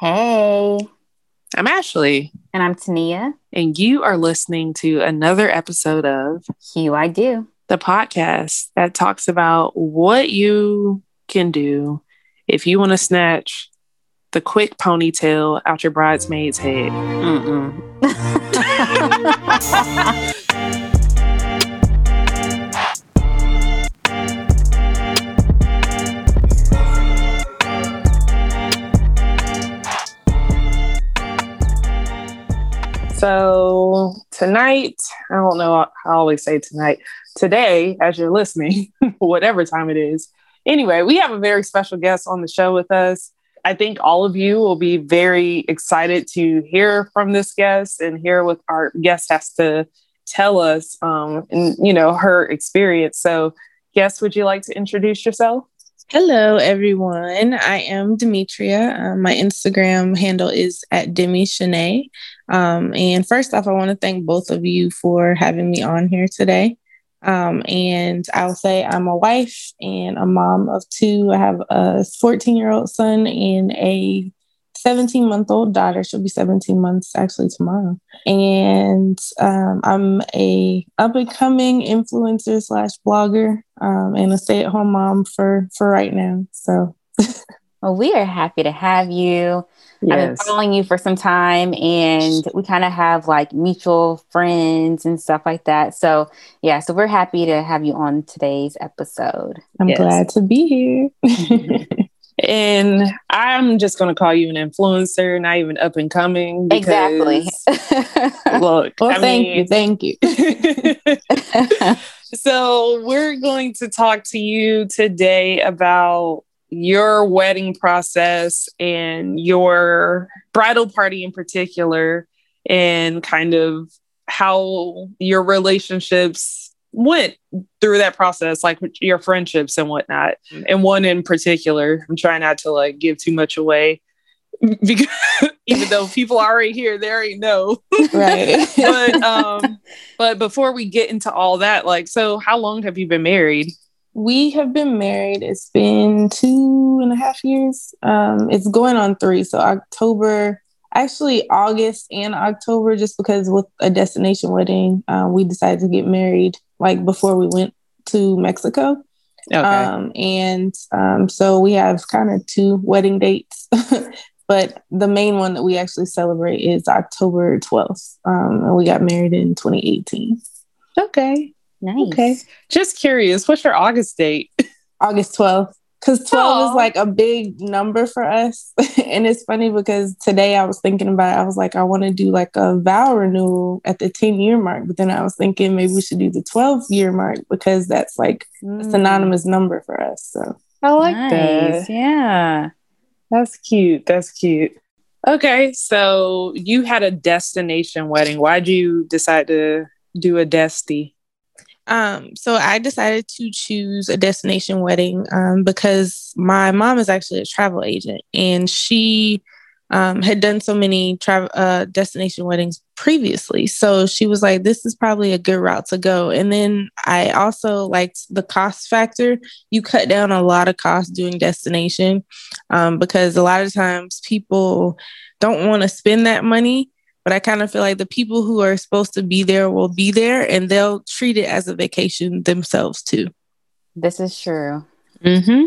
Hey. I'm Ashley. And I'm Tania. And you are listening to another episode of Hue I Do, the podcast that talks about what you can do if you want to snatch the quick ponytail out your bridesmaid's head. So tonight, I don't know, I always say tonight, today, as you're listening, whatever time it is. Anyway, we have a very special guest on the show with us. I think all of you will be very excited to hear from this guest and hear what our guest has to tell us um, and, you know, her experience. So, guest, would you like to introduce yourself? Hello, everyone. I am Demetria. Um, my Instagram handle is at Demi Shanae. Um, and first off, I want to thank both of you for having me on here today. Um, and I'll say I'm a wife and a mom of two. I have a 14 year old son and a 17 month old daughter. She'll be 17 months actually tomorrow. And um, I'm a up and coming influencer slash blogger um, and a stay at home mom for for right now. So. well, we are happy to have you. Yes. I've been following you for some time and we kind of have like mutual friends and stuff like that. So, yeah, so we're happy to have you on today's episode. I'm yes. glad to be here. And I'm just going to call you an influencer, not even up and coming. Because, exactly. look, well, I thank mean, you. Thank you. so, we're going to talk to you today about your wedding process and your bridal party in particular, and kind of how your relationships went through that process, like your friendships and whatnot. And one in particular, I'm trying not to like give too much away because even though people are already here, they already know. right. but um, but before we get into all that, like, so how long have you been married? We have been married. It's been two and a half years. Um, it's going on three. So October actually August and October, just because with a destination wedding, uh, we decided to get married like before we went to Mexico. Okay. Um, and um, so we have kind of two wedding dates, but the main one that we actually celebrate is October 12th. Um, and we got married in 2018. Okay. Nice. Okay. Just curious, what's your August date? August 12th because 12 Aww. is like a big number for us. and it's funny because today I was thinking about it. I was like, I want to do like a vow renewal at the 10 year mark. But then I was thinking maybe we should do the 12 year mark because that's like mm. a synonymous number for us. So I like nice. that. Yeah. That's cute. That's cute. Okay. So you had a destination wedding. Why'd you decide to do a desty? Um, so I decided to choose a destination wedding um, because my mom is actually a travel agent and she um, had done so many travel uh, destination weddings previously. So she was like, "This is probably a good route to go." And then I also liked the cost factor. You cut down a lot of costs doing destination um, because a lot of times people don't want to spend that money but I kind of feel like the people who are supposed to be there will be there and they'll treat it as a vacation themselves too. This is true. Mm-hmm.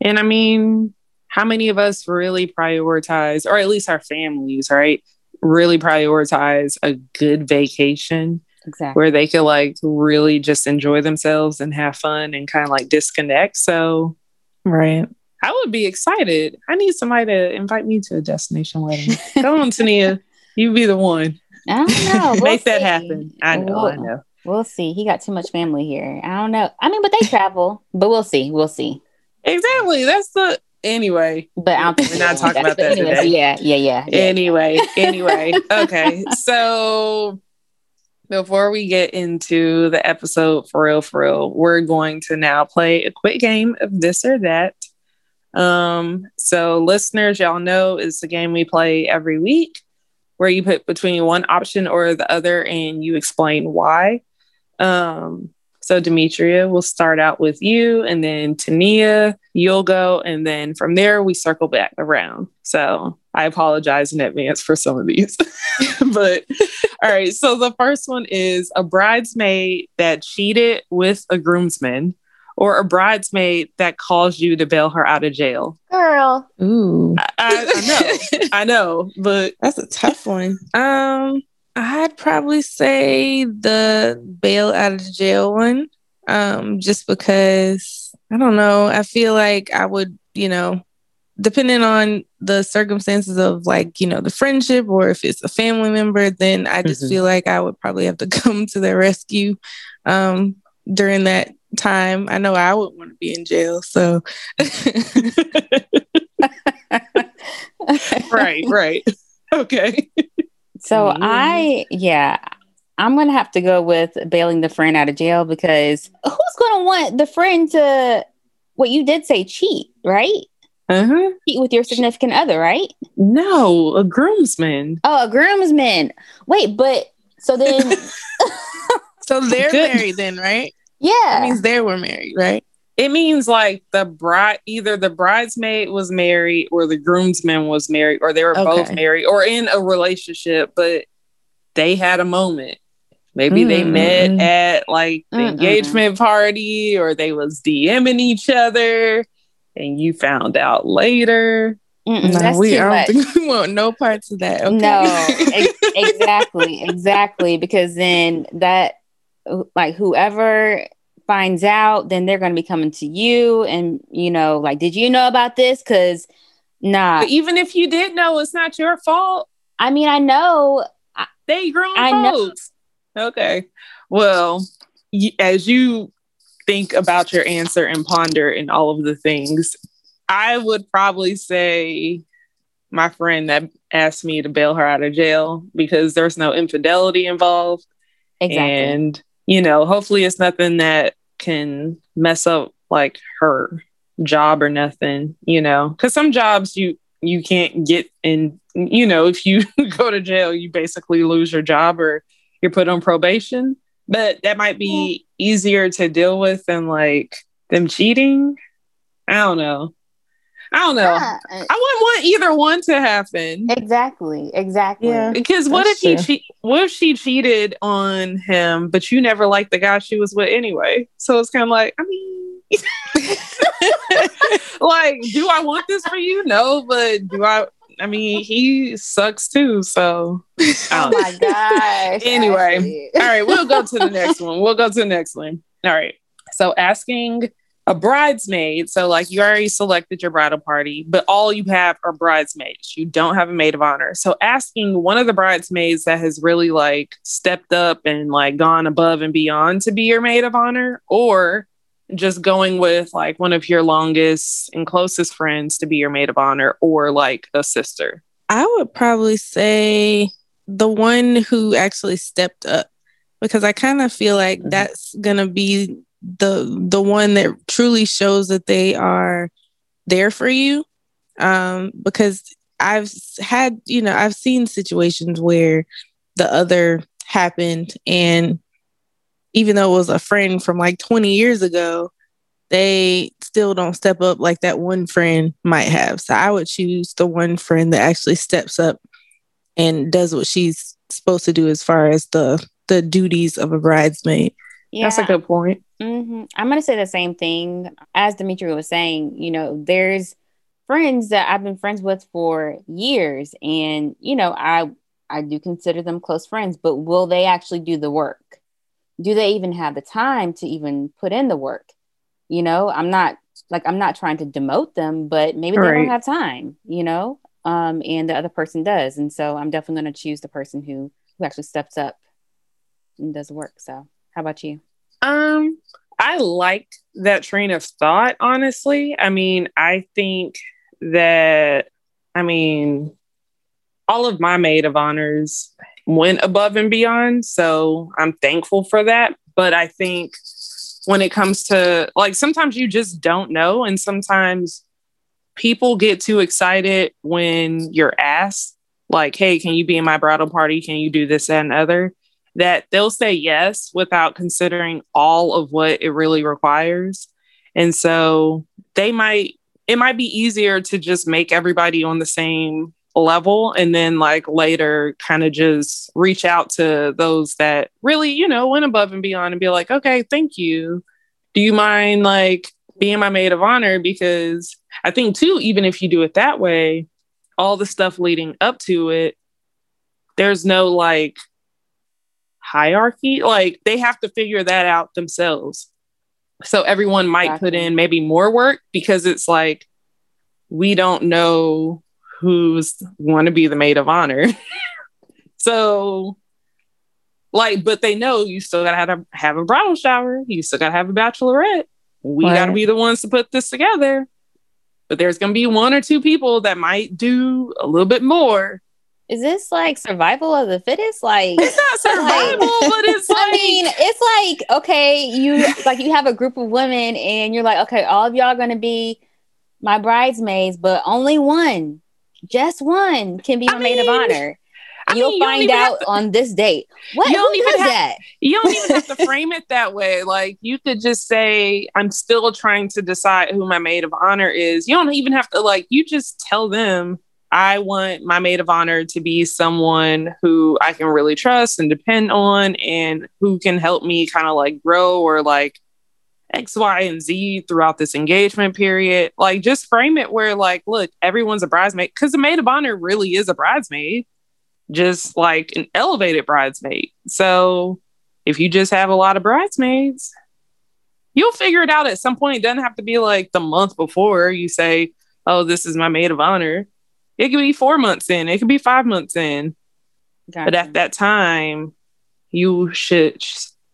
And I mean, how many of us really prioritize, or at least our families, right? Really prioritize a good vacation exactly. where they could like really just enjoy themselves and have fun and kind of like disconnect. So, right. I would be excited. I need somebody to invite me to a destination wedding. Come on, Tania. You be the one. I don't know. We'll Make see. that happen. I know. We'll, I know. We'll see. He got too much family here. I don't know. I mean, but they travel. but we'll see. We'll see. Exactly. That's the anyway. But I don't think we're not talking about that anyways, today. Yeah, yeah, yeah, yeah. Anyway, anyway. okay. So before we get into the episode for real, for real, we're going to now play a quick game of this or that. Um, so listeners, y'all know it's a game we play every week where you put between one option or the other and you explain why. Um, So, Demetria, we'll start out with you, and then Tania, you'll go, and then from there we circle back around. So, I apologize in advance for some of these. but all right, so the first one is a bridesmaid that cheated with a groomsman or a bridesmaid that calls you to bail her out of jail? Girl. Ooh. I, I, I know. I know, but that's a tough one. Um, I'd probably say the bail out of jail one. Um, just because I don't know. I feel like I would, you know, depending on the circumstances of like, you know, the friendship or if it's a family member, then I just mm-hmm. feel like I would probably have to come to their rescue um during that time. I know I wouldn't want to be in jail. So right, right. Okay. So mm-hmm. I yeah, I'm gonna have to go with bailing the friend out of jail because who's gonna want the friend to what you did say cheat, right? Uh-huh. Cheat with your significant other, right? No, a groomsman. Oh, a groomsman. Wait, but so then So they're Good. married then, right? Yeah. That means they were married, right? It means like the bride, either the bridesmaid was married or the groomsman was married or they were okay. both married or in a relationship, but they had a moment. Maybe mm. they met at like the Mm-mm. engagement party or they was DMing each other and you found out later. no, we, I don't think we want no parts of that. Okay? No, ex- exactly, exactly. Because then that like whoever finds out, then they're going to be coming to you and, you know, like, did you know about this? Because, nah. But even if you did know, it's not your fault. I mean, I know. They grown I folks. Know. Okay. Well, as you think about your answer and ponder and all of the things, I would probably say my friend that asked me to bail her out of jail because there's no infidelity involved. Exactly. And you know, hopefully it's nothing that can mess up like her job or nothing, you know, because some jobs you you can't get in, you know, if you go to jail, you basically lose your job or you're put on probation. But that might be easier to deal with than like them cheating. I don't know. I don't know. Yeah. I wouldn't want either one to happen. Exactly. Exactly. Yeah. Because what That's if he che- what if she cheated on him, but you never liked the guy she was with anyway? So it's kind of like, I mean, like, do I want this for you? No, but do I? I mean, he sucks too. So, oh my gosh. anyway, all right, we'll go to the next one. We'll go to the next one. All right. So, asking a bridesmaid. So, like, you already selected your bridal party, but all you have are bridesmaids. You don't have a maid of honor. So, asking one of the bridesmaids that has really like stepped up and like gone above and beyond to be your maid of honor, or just going with like one of your longest and closest friends to be your maid of honor, or like a sister. I would probably say the one who actually stepped up because I kind of feel like mm-hmm. that's going to be the the one that truly shows that they are there for you. Um because i've had you know i've seen situations where the other happened and even though it was a friend from like 20 years ago they still don't step up like that one friend might have. So i would choose the one friend that actually steps up and does what she's supposed to do as far as the the duties of a bridesmaid yeah. That's a good point. Mm-hmm. I'm going to say the same thing. As Dimitri was saying, you know, there's friends that I've been friends with for years. And, you know, I, I do consider them close friends, but will they actually do the work? Do they even have the time to even put in the work? You know, I'm not like, I'm not trying to demote them, but maybe they don't have time, you know, um, and the other person does. And so I'm definitely going to choose the person who, who actually steps up and does work. So how about you? Um, I liked that train of thought, honestly. I mean, I think that, I mean, all of my maid of honors went above and beyond. So I'm thankful for that. But I think when it comes to like sometimes you just don't know. And sometimes people get too excited when you're asked, like, hey, can you be in my bridal party? Can you do this, that, and other? That they'll say yes without considering all of what it really requires. And so they might, it might be easier to just make everybody on the same level and then like later kind of just reach out to those that really, you know, went above and beyond and be like, okay, thank you. Do you mind like being my maid of honor? Because I think too, even if you do it that way, all the stuff leading up to it, there's no like hierarchy. Like they have to figure that out themselves. So everyone might exactly. put in maybe more work because it's like we don't know who's want to be the maid of honor. so like, but they know you still gotta have a, have a bridal shower. You still gotta have a bachelorette. We right. gotta be the ones to put this together. But there's gonna be one or two people that might do a little bit more is this like survival of the fittest? Like it's not survival, like, but it's like I mean, it's like okay, you like you have a group of women and you're like, okay, all of y'all are gonna be my bridesmaids, but only one, just one can be my I maid of honor. I You'll mean, find out to, on this date. What you don't even have, that? You don't even have to frame it that way. Like you could just say, "I'm still trying to decide who my maid of honor is." You don't even have to like. You just tell them I want my maid of honor to be someone who I can really trust and depend on and who can help me kind of like grow or like X, Y, and Z throughout this engagement period. Like, just frame it where, like, look, everyone's a bridesmaid because the maid of honor really is a bridesmaid, just like an elevated bridesmaid. So, if you just have a lot of bridesmaids, you'll figure it out at some point. It doesn't have to be like the month before you say, Oh, this is my maid of honor. It could be four months in, it could be five months in. Gotcha. But at that time, you should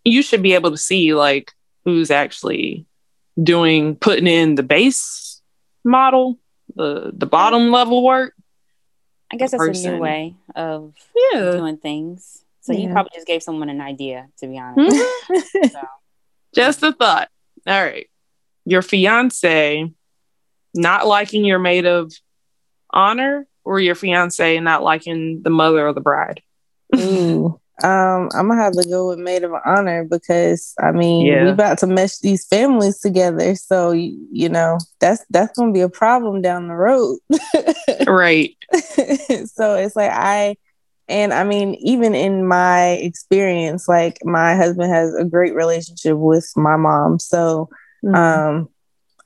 you should be able to see like who's actually doing putting in the base model, the the bottom level work. I guess that's person. a new way of yeah. doing things. So yeah. you probably just gave someone an idea, to be honest. Mm-hmm. so. Just a thought. All right. Your fiance not liking your maid of honor or your fiance not liking the mother of the bride? Ooh. Um, I'm gonna have to go with maid of honor because I mean yeah. we about to mesh these families together, so you, you know that's that's gonna be a problem down the road, right? so it's like I, and I mean even in my experience, like my husband has a great relationship with my mom, so mm-hmm. um,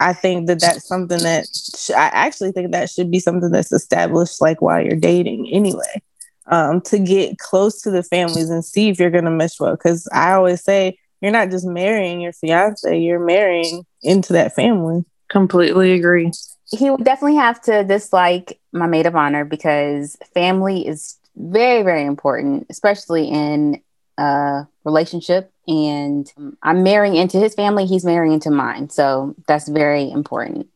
I think that that's something that sh- I actually think that should be something that's established like while you're dating anyway, um, to get close to the families and see if you're going to mesh well. Because I always say you're not just marrying your fiance, you're marrying into that family. Completely agree. He would definitely have to dislike my maid of honor because family is very, very important, especially in a relationship and I'm marrying into his family, he's marrying into mine. So that's very important.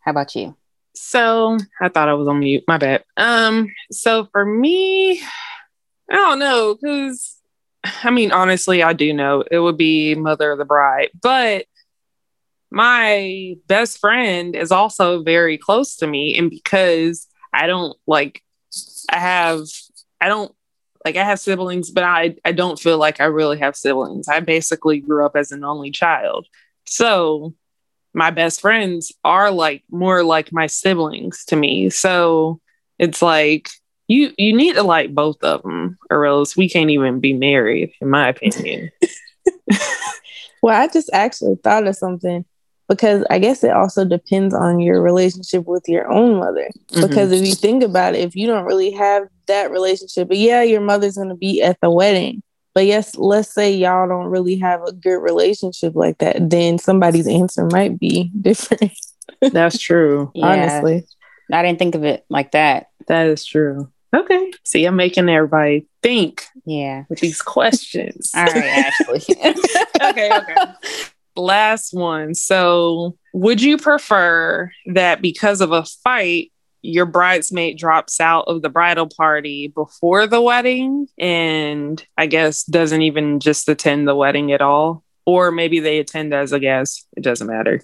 How about you? So I thought I was on mute. My bad. Um, so for me, I don't know, because I mean, honestly, I do know it would be Mother of the Bride, but my best friend is also very close to me. And because I don't like, I have, I don't like I have siblings, but I, I don't feel like I really have siblings. I basically grew up as an only child. So my best friends are like more like my siblings to me. So it's like you you need to like both of them or else we can't even be married in my opinion. well, I just actually thought of something because I guess it also depends on your relationship with your own mother. Mm-hmm. Because if you think about it, if you don't really have that relationship, but yeah, your mother's going to be at the wedding. But yes, let's say y'all don't really have a good relationship like that, then somebody's answer might be different. That's true. yeah. Honestly, I didn't think of it like that. That is true. Okay. See, I'm making everybody think. Yeah. With these questions. All right, Ashley. okay, okay last one. So, would you prefer that because of a fight, your bridesmaid drops out of the bridal party before the wedding and I guess doesn't even just attend the wedding at all? Or maybe they attend as a guest, it doesn't matter.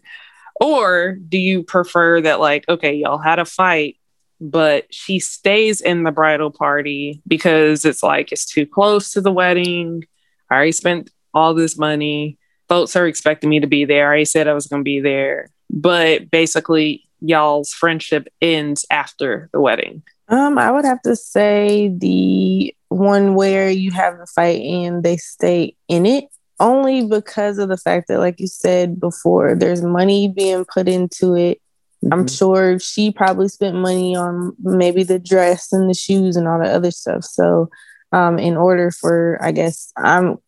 Or do you prefer that, like, okay, y'all had a fight, but she stays in the bridal party because it's like it's too close to the wedding. I already spent all this money. Folks are expecting me to be there. I already said I was going to be there. But basically, y'all's friendship ends after the wedding. Um, I would have to say the one where you have the fight and they stay in it only because of the fact that, like you said before, there's money being put into it. Mm-hmm. I'm sure she probably spent money on maybe the dress and the shoes and all the other stuff. So, um, in order for, I guess, I'm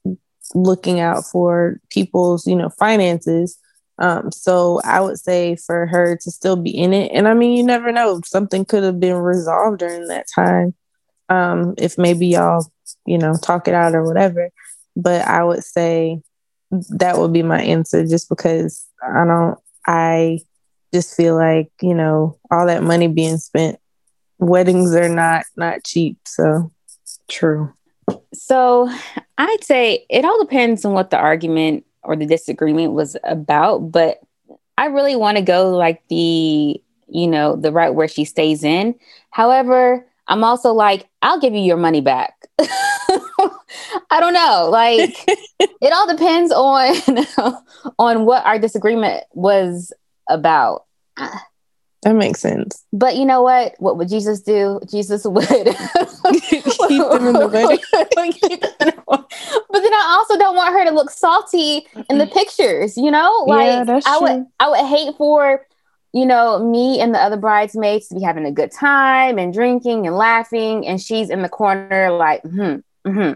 looking out for people's, you know, finances. Um, so I would say for her to still be in it, and I mean, you never know, something could have been resolved during that time. Um, if maybe y'all, you know, talk it out or whatever. But I would say that would be my answer, just because I don't, I just feel like you know all that money being spent, weddings are not not cheap. So true. So I'd say it all depends on what the argument or the disagreement was about, but I really want to go like the, you know, the right where she stays in. However, I'm also like, I'll give you your money back. I don't know. Like it all depends on on what our disagreement was about. That makes sense. But you know what? What would Jesus do? Jesus would keep them in the wedding. but then I also don't want her to look salty in the pictures, you know? Like yeah, I would I would hate for, you know, me and the other bridesmaids to be having a good time and drinking and laughing and she's in the corner like, hmm, hmm.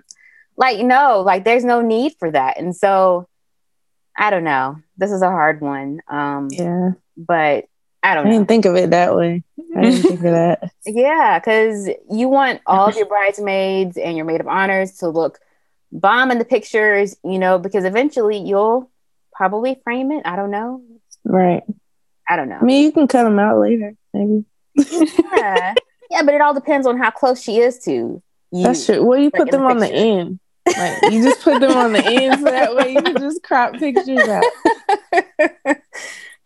Like, no, like there's no need for that. And so I don't know. This is a hard one. Um yeah. But I don't I didn't think of it that way. I didn't think of that. Yeah, because you want all of your bridesmaids and your maid of honors to look bomb in the pictures, you know, because eventually you'll probably frame it. I don't know. Right. I don't know. I mean, you can cut them out later, maybe. yeah. yeah, but it all depends on how close she is to you. That's true. Well, you put them the on the end. Like you just put them on the end so that way you can just crop pictures out.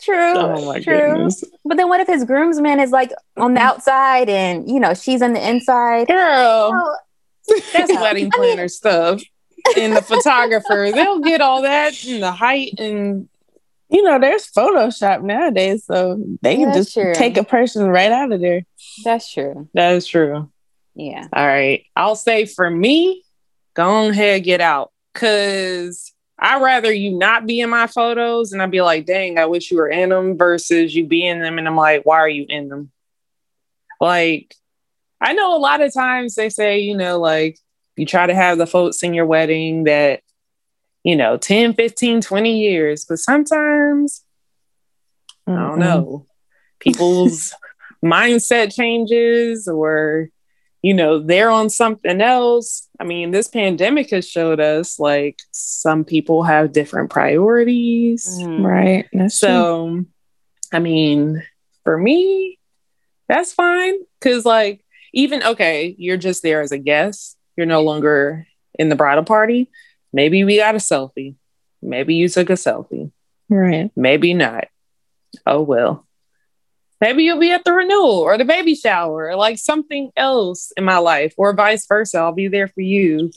True. Oh true. Goodness. But then what if his groomsman is like on the outside and you know she's on the inside? Girl. That's wedding planner I mean, stuff. And the photographer, they'll get all that and the height and you know, there's Photoshop nowadays, so they can just true. take a person right out of there. That's true. That is true. Yeah. All right. I'll say for me, go ahead, get out. Cause I'd rather you not be in my photos and I'd be like, dang, I wish you were in them versus you be in them. And I'm like, why are you in them? Like, I know a lot of times they say, you know, like you try to have the folks in your wedding that, you know, 10, 15, 20 years, but sometimes, mm-hmm. I don't know, people's mindset changes or you know, they're on something else. I mean, this pandemic has showed us like some people have different priorities. Mm. Right. That's so, true. I mean, for me, that's fine. Cause, like, even okay, you're just there as a guest, you're no longer in the bridal party. Maybe we got a selfie. Maybe you took a selfie. Right. Maybe not. Oh, well. Maybe you'll be at the renewal or the baby shower, or like something else in my life, or vice versa. I'll be there for you.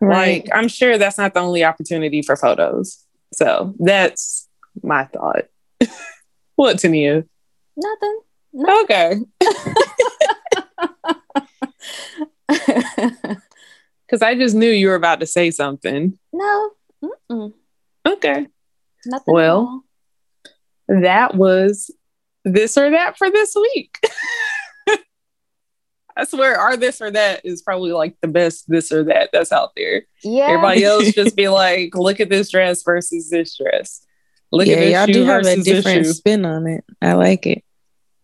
Right. Like, I'm sure that's not the only opportunity for photos. So that's my thought. what, Tania? Nothing. Nothing. Okay. Because I just knew you were about to say something. No. Mm-mm. Okay. Nothing. Well, that was this or that for this week. I swear our this or that is probably like the best this or that that's out there. Yeah. Everybody else just be like, look at this dress versus this dress. Look yeah, at this y'all do have a different spin on it. I like it.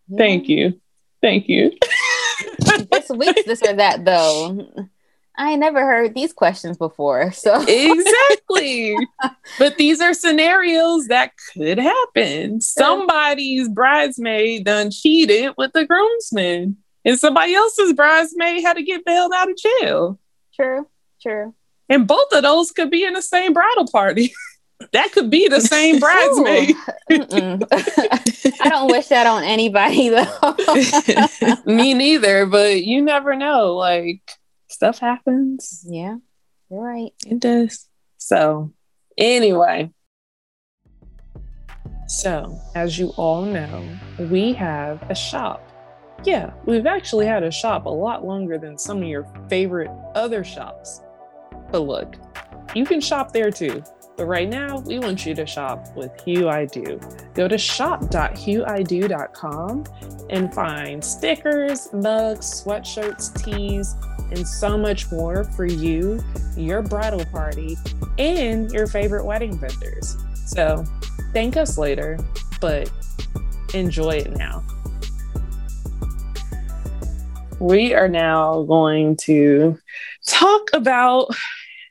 Yeah. Thank you. Thank you. this week's this or that though. I never heard these questions before. So exactly. but these are scenarios that could happen. Somebody's bridesmaid done cheated with the groomsman, and somebody else's bridesmaid had to get bailed out of jail. True. True. And both of those could be in the same bridal party. that could be the same bridesmaid. I don't wish that on anybody though. Me neither, but you never know. Like stuff happens. Yeah, you're right. It does. So, anyway, so as you all know, we have a shop. Yeah, we've actually had a shop a lot longer than some of your favorite other shops. But look, you can shop there too. But right now, we want you to shop with Hue I Do. Go to shop.hueido.com and find stickers, mugs, sweatshirts, tees, and so much more for you, your bridal party, and your favorite wedding vendors. So thank us later, but enjoy it now. We are now going to talk about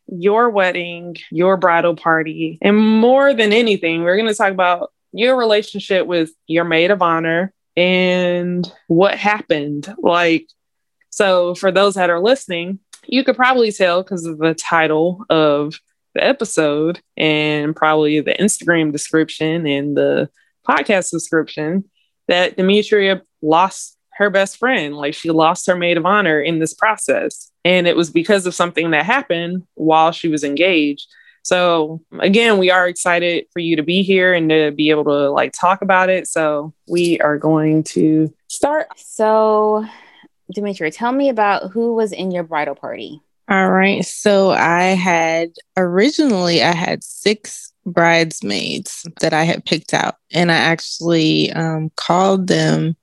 your wedding, your bridal party, and more than anything, we're going to talk about your relationship with your maid of honor and what happened. Like, so for those that are listening, you could probably tell because of the title of the episode and probably the Instagram description and the podcast description that Demetria lost her best friend. Like she lost her maid of honor in this process. And it was because of something that happened while she was engaged. So again, we are excited for you to be here and to be able to like talk about it. So we are going to start. So Demetria, tell me about who was in your bridal party. All right. So I had originally I had six bridesmaids that I had picked out, and I actually um, called them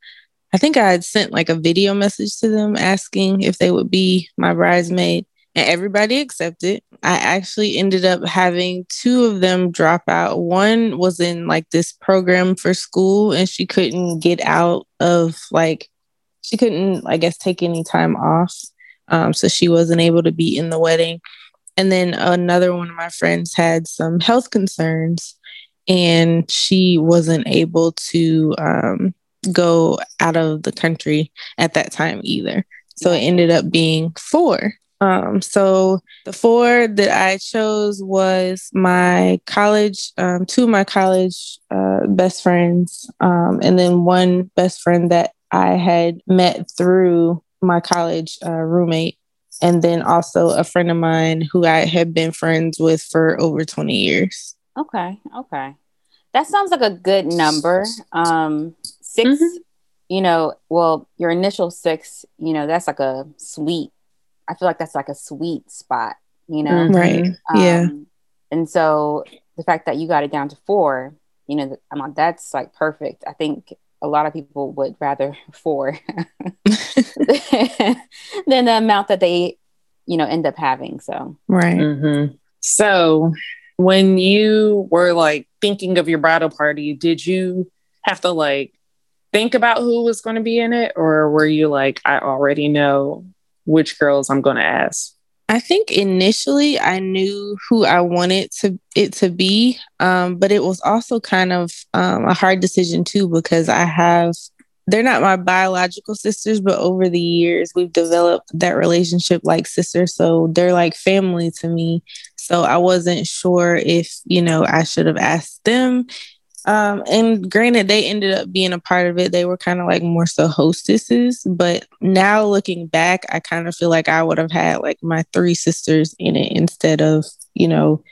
I think I had sent like a video message to them asking if they would be my bridesmaid, and everybody accepted. I actually ended up having two of them drop out. One was in like this program for school, and she couldn't get out of like, she couldn't, I guess, take any time off. Um, so she wasn't able to be in the wedding. And then another one of my friends had some health concerns and she wasn't able to um, go out of the country at that time either. So it ended up being four. Um, so the four that I chose was my college, um, two of my college uh, best friends, um, and then one best friend that I had met through my college uh, roommate, and then also a friend of mine who I had been friends with for over 20 years. Okay, okay. That sounds like a good number. Um, 6 mm-hmm you know, well, your initial six, you know, that's like a sweet, I feel like that's like a sweet spot, you know? Mm-hmm. Right. Um, yeah. And so the fact that you got it down to four, you know, I'm like, that's like perfect. I think a lot of people would rather four than the amount that they, you know, end up having. So, right. Mm-hmm. So, when you were like thinking of your bridal party, did you have to like think about who was going to be in it, or were you like, I already know which girls I'm going to ask? I think initially I knew who I wanted to it to be, um, but it was also kind of um, a hard decision too because I have they're not my biological sisters, but over the years we've developed that relationship like sisters, so they're like family to me. So I wasn't sure if you know I should have asked them um, and granted, they ended up being a part of it. They were kind of like more so hostesses. But now looking back, I kind of feel like I would have had like my three sisters in it instead of, you know,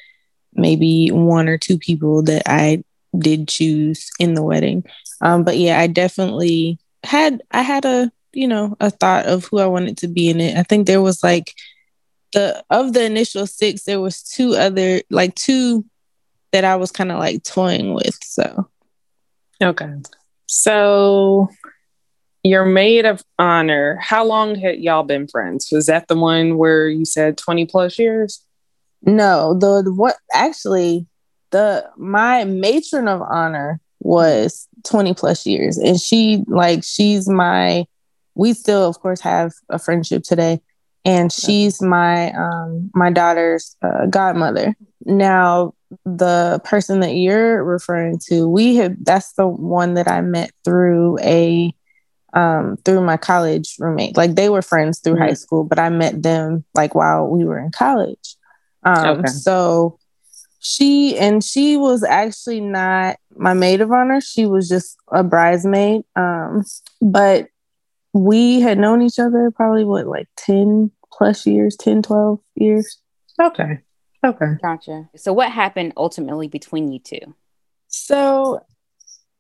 maybe one or two people that I did choose in the wedding. Um, but yeah, I definitely had I had a you know a thought of who I wanted to be in it. I think there was like the of the initial six, there was two other like two that I was kind of like toying with. So, okay. So, your maid of honor, how long had y'all been friends? Was that the one where you said 20 plus years? No, the, the what actually the my matron of honor was 20 plus years and she like she's my we still of course have a friendship today and she's my um my daughter's uh, godmother now the person that you're referring to, we have that's the one that I met through a um through my college roommate. Like they were friends through mm-hmm. high school, but I met them like while we were in college. Um okay. so She and she was actually not my maid of honor. She was just a bridesmaid. Um, but we had known each other probably what like 10 plus years, 10, 12 years. Okay. Okay. Gotcha. So what happened ultimately between you two? So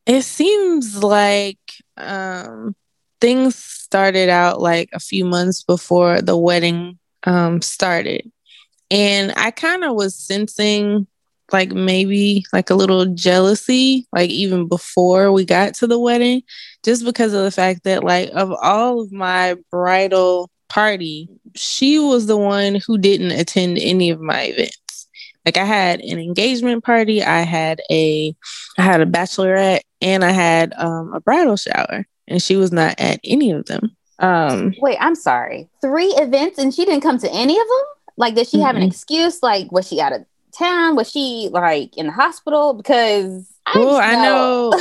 it seems like um things started out like a few months before the wedding um started. And I kind of was sensing like maybe like a little jealousy, like even before we got to the wedding, just because of the fact that like of all of my bridal party, she was the one who didn't attend any of my events. Like I had an engagement party, I had a I had a bachelorette, and I had um, a bridal shower, and she was not at any of them. Um, Wait, I'm sorry. Three events, and she didn't come to any of them. Like, did she mm-hmm. have an excuse? Like, was she out of town? Was she like in the hospital? Because Well, I know.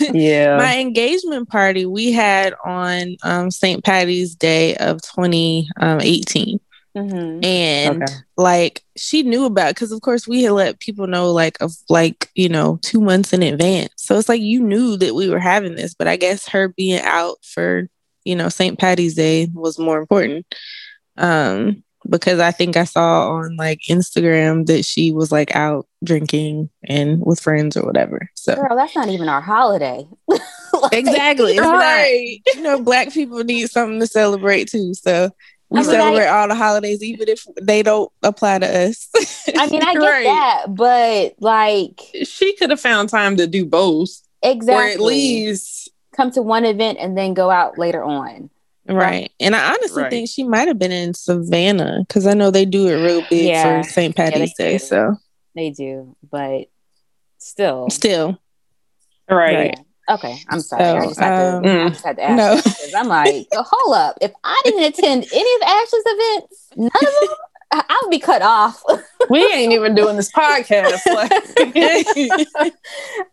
yeah. My engagement party we had on um, St. Patty's Day of 2018. Um, mm-hmm. And okay. like she knew about because of course we had let people know like of like you know two months in advance. So it's like you knew that we were having this, but I guess her being out for you know St. Patty's Day was more important. Um, because I think I saw on like Instagram that she was like out drinking and with friends or whatever. So girl, that's not even our holiday. like, exactly. Right. You know, black people need something to celebrate too. So we I mean, celebrate I, all the holidays, even if they don't apply to us. I mean, I get right. that, but like she could have found time to do both. Exactly. Or at least come to one event and then go out later on. Right. And I honestly right. think she might have been in Savannah because I know they do it real big yeah. for St. Patty's yeah, Day. Do. So they do, but still. Still. Right. right. Okay. I'm sorry. So, I, just had um, to, I just had to ask. No. I'm like, so hold up. If I didn't attend any of Ashley's events, none of them, I would be cut off. we ain't even doing this podcast. Like,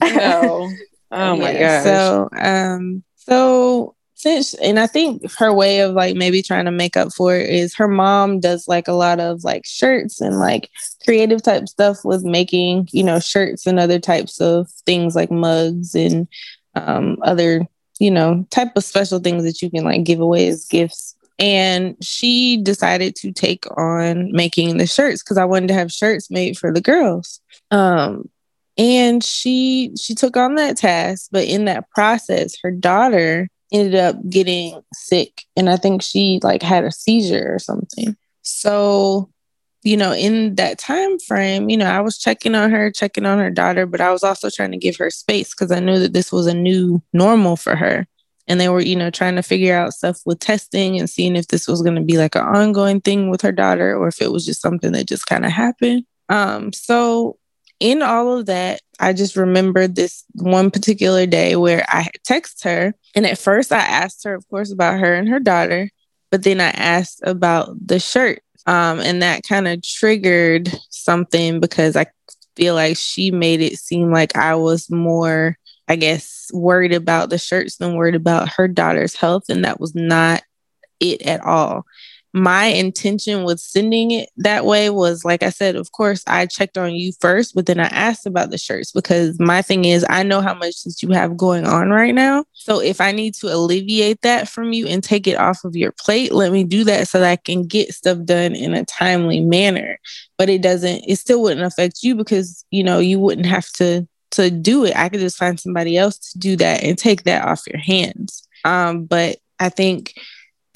no. Oh my yeah, gosh. So um so since and I think her way of like maybe trying to make up for it is her mom does like a lot of like shirts and like creative type stuff with making, you know, shirts and other types of things like mugs and um, other, you know, type of special things that you can like give away as gifts. And she decided to take on making the shirts because I wanted to have shirts made for the girls. Um, and she she took on that task, but in that process, her daughter ended up getting sick and I think she like had a seizure or something. So, you know, in that time frame, you know, I was checking on her, checking on her daughter, but I was also trying to give her space because I knew that this was a new normal for her. And they were, you know, trying to figure out stuff with testing and seeing if this was going to be like an ongoing thing with her daughter or if it was just something that just kind of happened. Um, so in all of that, I just remembered this one particular day where I texted her. And at first, I asked her, of course, about her and her daughter. But then I asked about the shirt. Um, and that kind of triggered something because I feel like she made it seem like I was more, I guess, worried about the shirts than worried about her daughter's health. And that was not it at all my intention with sending it that way was like I said, of course, I checked on you first, but then I asked about the shirts because my thing is I know how much that you have going on right now. So if I need to alleviate that from you and take it off of your plate, let me do that so that I can get stuff done in a timely manner. But it doesn't, it still wouldn't affect you because, you know, you wouldn't have to to do it. I could just find somebody else to do that and take that off your hands. Um, but I think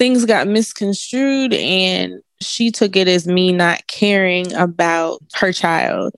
things got misconstrued and she took it as me not caring about her child.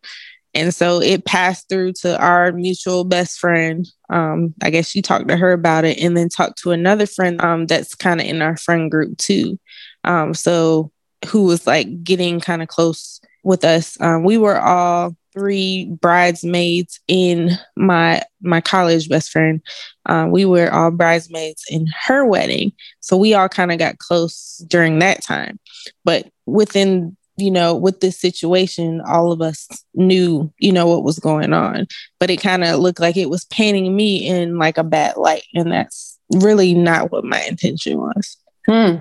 And so it passed through to our mutual best friend. Um, I guess she talked to her about it and then talked to another friend um, that's kind of in our friend group too. Um, so who was like getting kind of close with us. Um, we were all three bridesmaids in my my college best friend. Um, we were all bridesmaids in her wedding, so we all kind of got close during that time. But within you know with this situation, all of us knew you know what was going on, but it kind of looked like it was painting me in like a bad light, and that's really not what my intention was. Hmm.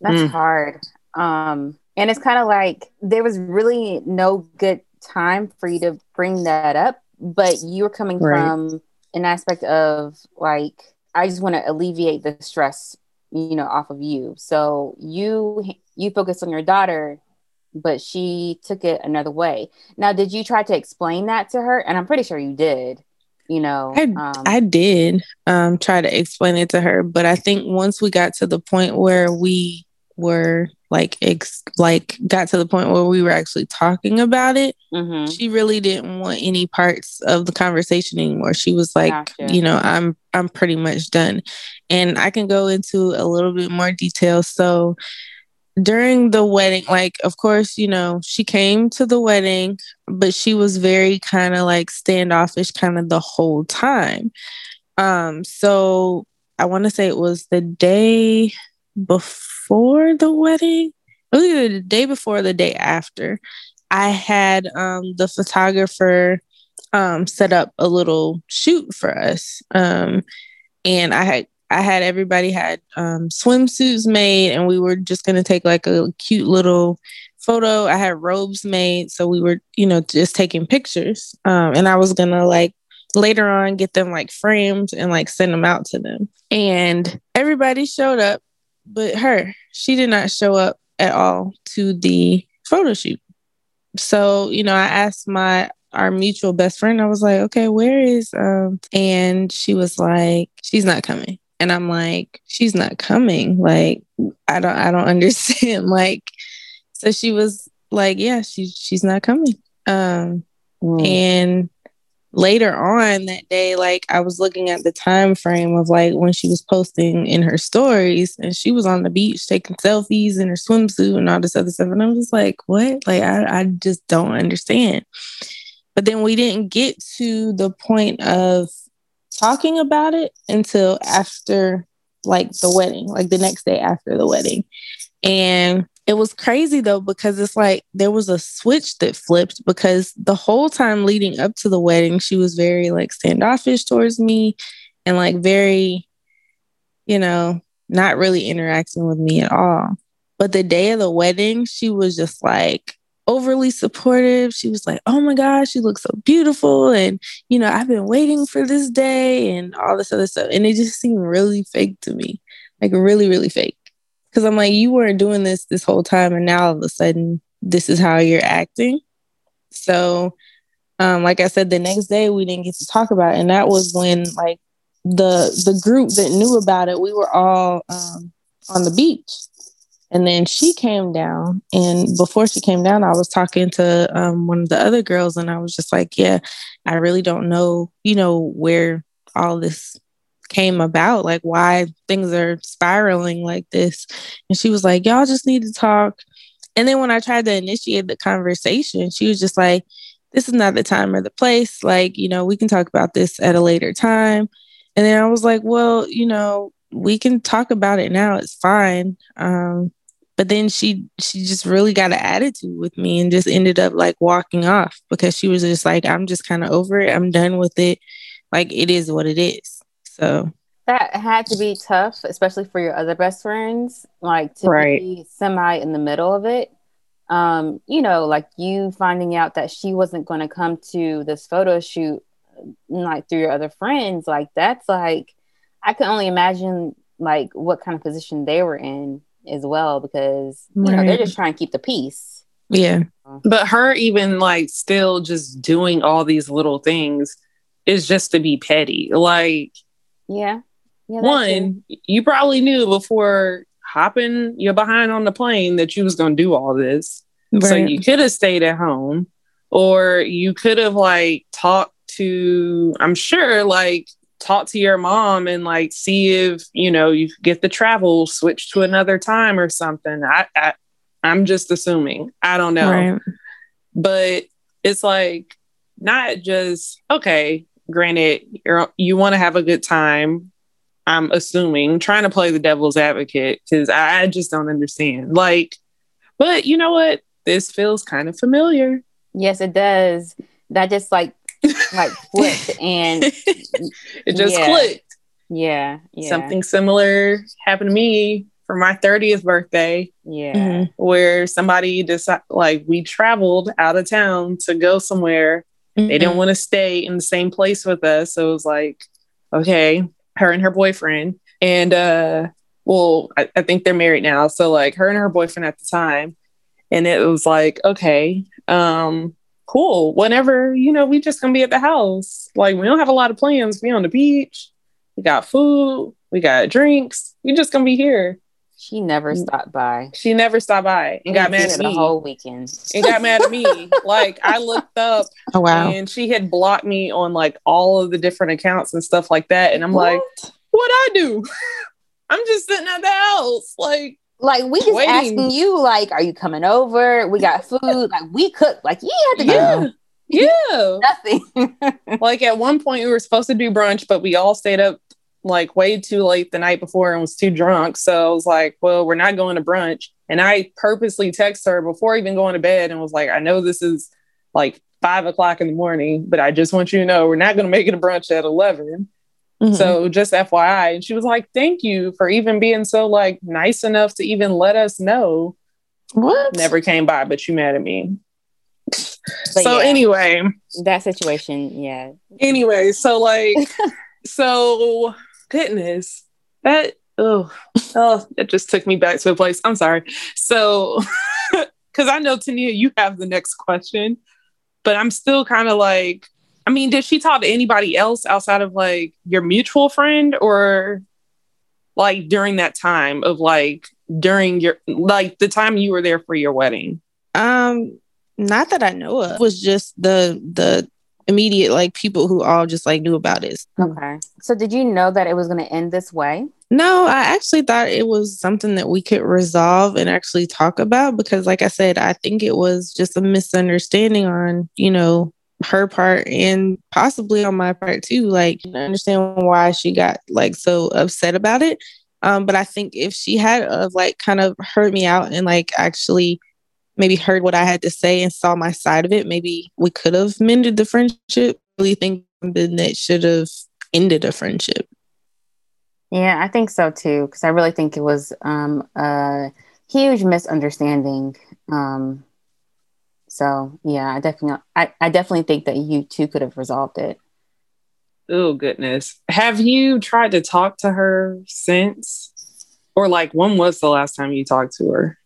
That's hmm. hard. Um, and it's kind of like there was really no good time for you to bring that up, but you're coming right. from an aspect of like, I just want to alleviate the stress, you know, off of you. So you you focus on your daughter, but she took it another way. Now, did you try to explain that to her? And I'm pretty sure you did. You know, I, um, I did um, try to explain it to her, but I think once we got to the point where we were like ex- like got to the point where we were actually talking about it mm-hmm. she really didn't want any parts of the conversation anymore she was like gotcha. you know i'm i'm pretty much done and i can go into a little bit more detail so during the wedding like of course you know she came to the wedding but she was very kind of like standoffish kind of the whole time um so i want to say it was the day before the wedding, either the day before the day after, I had um, the photographer um, set up a little shoot for us. Um, and I had I had everybody had um, swimsuits made, and we were just gonna take like a cute little photo. I had robes made, so we were, you know, just taking pictures. Um, and I was gonna like later on get them like framed and like send them out to them. And everybody showed up but her, she did not show up at all to the photo shoot. So, you know, I asked my our mutual best friend, I was like, okay, where is um and she was like, she's not coming. And I'm like, she's not coming. Like, I don't I don't understand. like, so she was like, yeah, she's she's not coming. Um mm. and later on that day like i was looking at the time frame of like when she was posting in her stories and she was on the beach taking selfies in her swimsuit and all this other stuff. And i was like what? Like i, I just don't understand. But then we didn't get to the point of talking about it until after like the wedding like the next day after the wedding. And it was crazy though, because it's like there was a switch that flipped because the whole time leading up to the wedding, she was very like standoffish towards me and like very, you know, not really interacting with me at all. But the day of the wedding, she was just like overly supportive. She was like, oh my gosh, she looks so beautiful. And, you know, I've been waiting for this day and all this other stuff. And it just seemed really fake to me, like really, really fake. Cause I'm like, you weren't doing this this whole time, and now all of a sudden, this is how you're acting. So, um, like I said, the next day we didn't get to talk about it, and that was when like the the group that knew about it, we were all um, on the beach, and then she came down, and before she came down, I was talking to um, one of the other girls, and I was just like, yeah, I really don't know, you know, where all this came about, like why things are spiraling like this. And she was like, Y'all just need to talk. And then when I tried to initiate the conversation, she was just like, This is not the time or the place. Like, you know, we can talk about this at a later time. And then I was like, Well, you know, we can talk about it now. It's fine. Um, but then she she just really got an attitude with me and just ended up like walking off because she was just like i'm just kind of over it i'm done with it like it is what it is so that had to be tough, especially for your other best friends, like to right. be semi in the middle of it. Um, you know, like you finding out that she wasn't going to come to this photo shoot, like through your other friends, like that's like, I can only imagine like what kind of position they were in as well, because you right. know they're just trying to keep the peace. Yeah, but her even like still just doing all these little things is just to be petty, like yeah. yeah One, you probably knew before hopping you're behind on the plane that you was going to do all this. Right. So you could have stayed at home or you could have like talked to, I'm sure, like talk to your mom and like see if, you know, you get the travel switch to another time or something. I, I I'm just assuming. I don't know. Right. But it's like not just okay, granted, you're you want to have a good time. I'm assuming trying to play the devil's advocate because I, I just don't understand. Like, but you know what? This feels kind of familiar. Yes, it does. That just like like flipped and it just yeah. clicked. Yeah, yeah. Something similar happened to me for my 30th birthday. Yeah. Mm-hmm. Where somebody decided, like, we traveled out of town to go somewhere. Mm-hmm. They didn't want to stay in the same place with us. So it was like, okay, her and her boyfriend. And, uh, well, I, I think they're married now. So, like, her and her boyfriend at the time. And it was like, okay, um, cool. Whenever, you know, we just gonna be at the house. Like, we don't have a lot of plans. We on the beach. We got food. We got drinks. We just gonna be here. She never stopped by. She never stopped by and got mad at me the whole weekend. And got mad at me. like I looked up, oh wow, and she had blocked me on like all of the different accounts and stuff like that. And I'm what? like, what I do? I'm just sitting at the house, like. Like we just waiting. asking you, like, are you coming over? We got food. like we cook. Like you had to yeah. go. Yeah. Nothing. like at one point we were supposed to do brunch, but we all stayed up like way too late the night before and was too drunk. So I was like, well, we're not going to brunch. And I purposely text her before even going to bed and was like, I know this is like five o'clock in the morning, but I just want you to know we're not going to make it a brunch at 11. Mm-hmm. So just FYI. And she was like, thank you for even being so like nice enough to even let us know. What? Never came by, but you mad at me. But so yeah, anyway, that situation, yeah. Anyway, so like, so goodness, that oh oh that just took me back to a place. I'm sorry. So because I know Tania, you have the next question, but I'm still kind of like, I mean, did she talk to anybody else outside of like your mutual friend or like during that time of like during your like the time you were there for your wedding? Um, not that I know of. It was just the the immediate like people who all just like knew about it. Okay. So did you know that it was going to end this way? No, I actually thought it was something that we could resolve and actually talk about because like I said, I think it was just a misunderstanding on, you know, her part and possibly on my part too. Like I understand why she got like so upset about it. Um, but I think if she had of like kind of heard me out and like actually maybe heard what I had to say and saw my side of it, maybe we could have mended the friendship. I really think something that should have ended a friendship. Yeah, I think so too. Because I really think it was um, a huge misunderstanding. Um, so yeah, I definitely, I, I definitely think that you two could have resolved it. Oh goodness, have you tried to talk to her since, or like when was the last time you talked to her?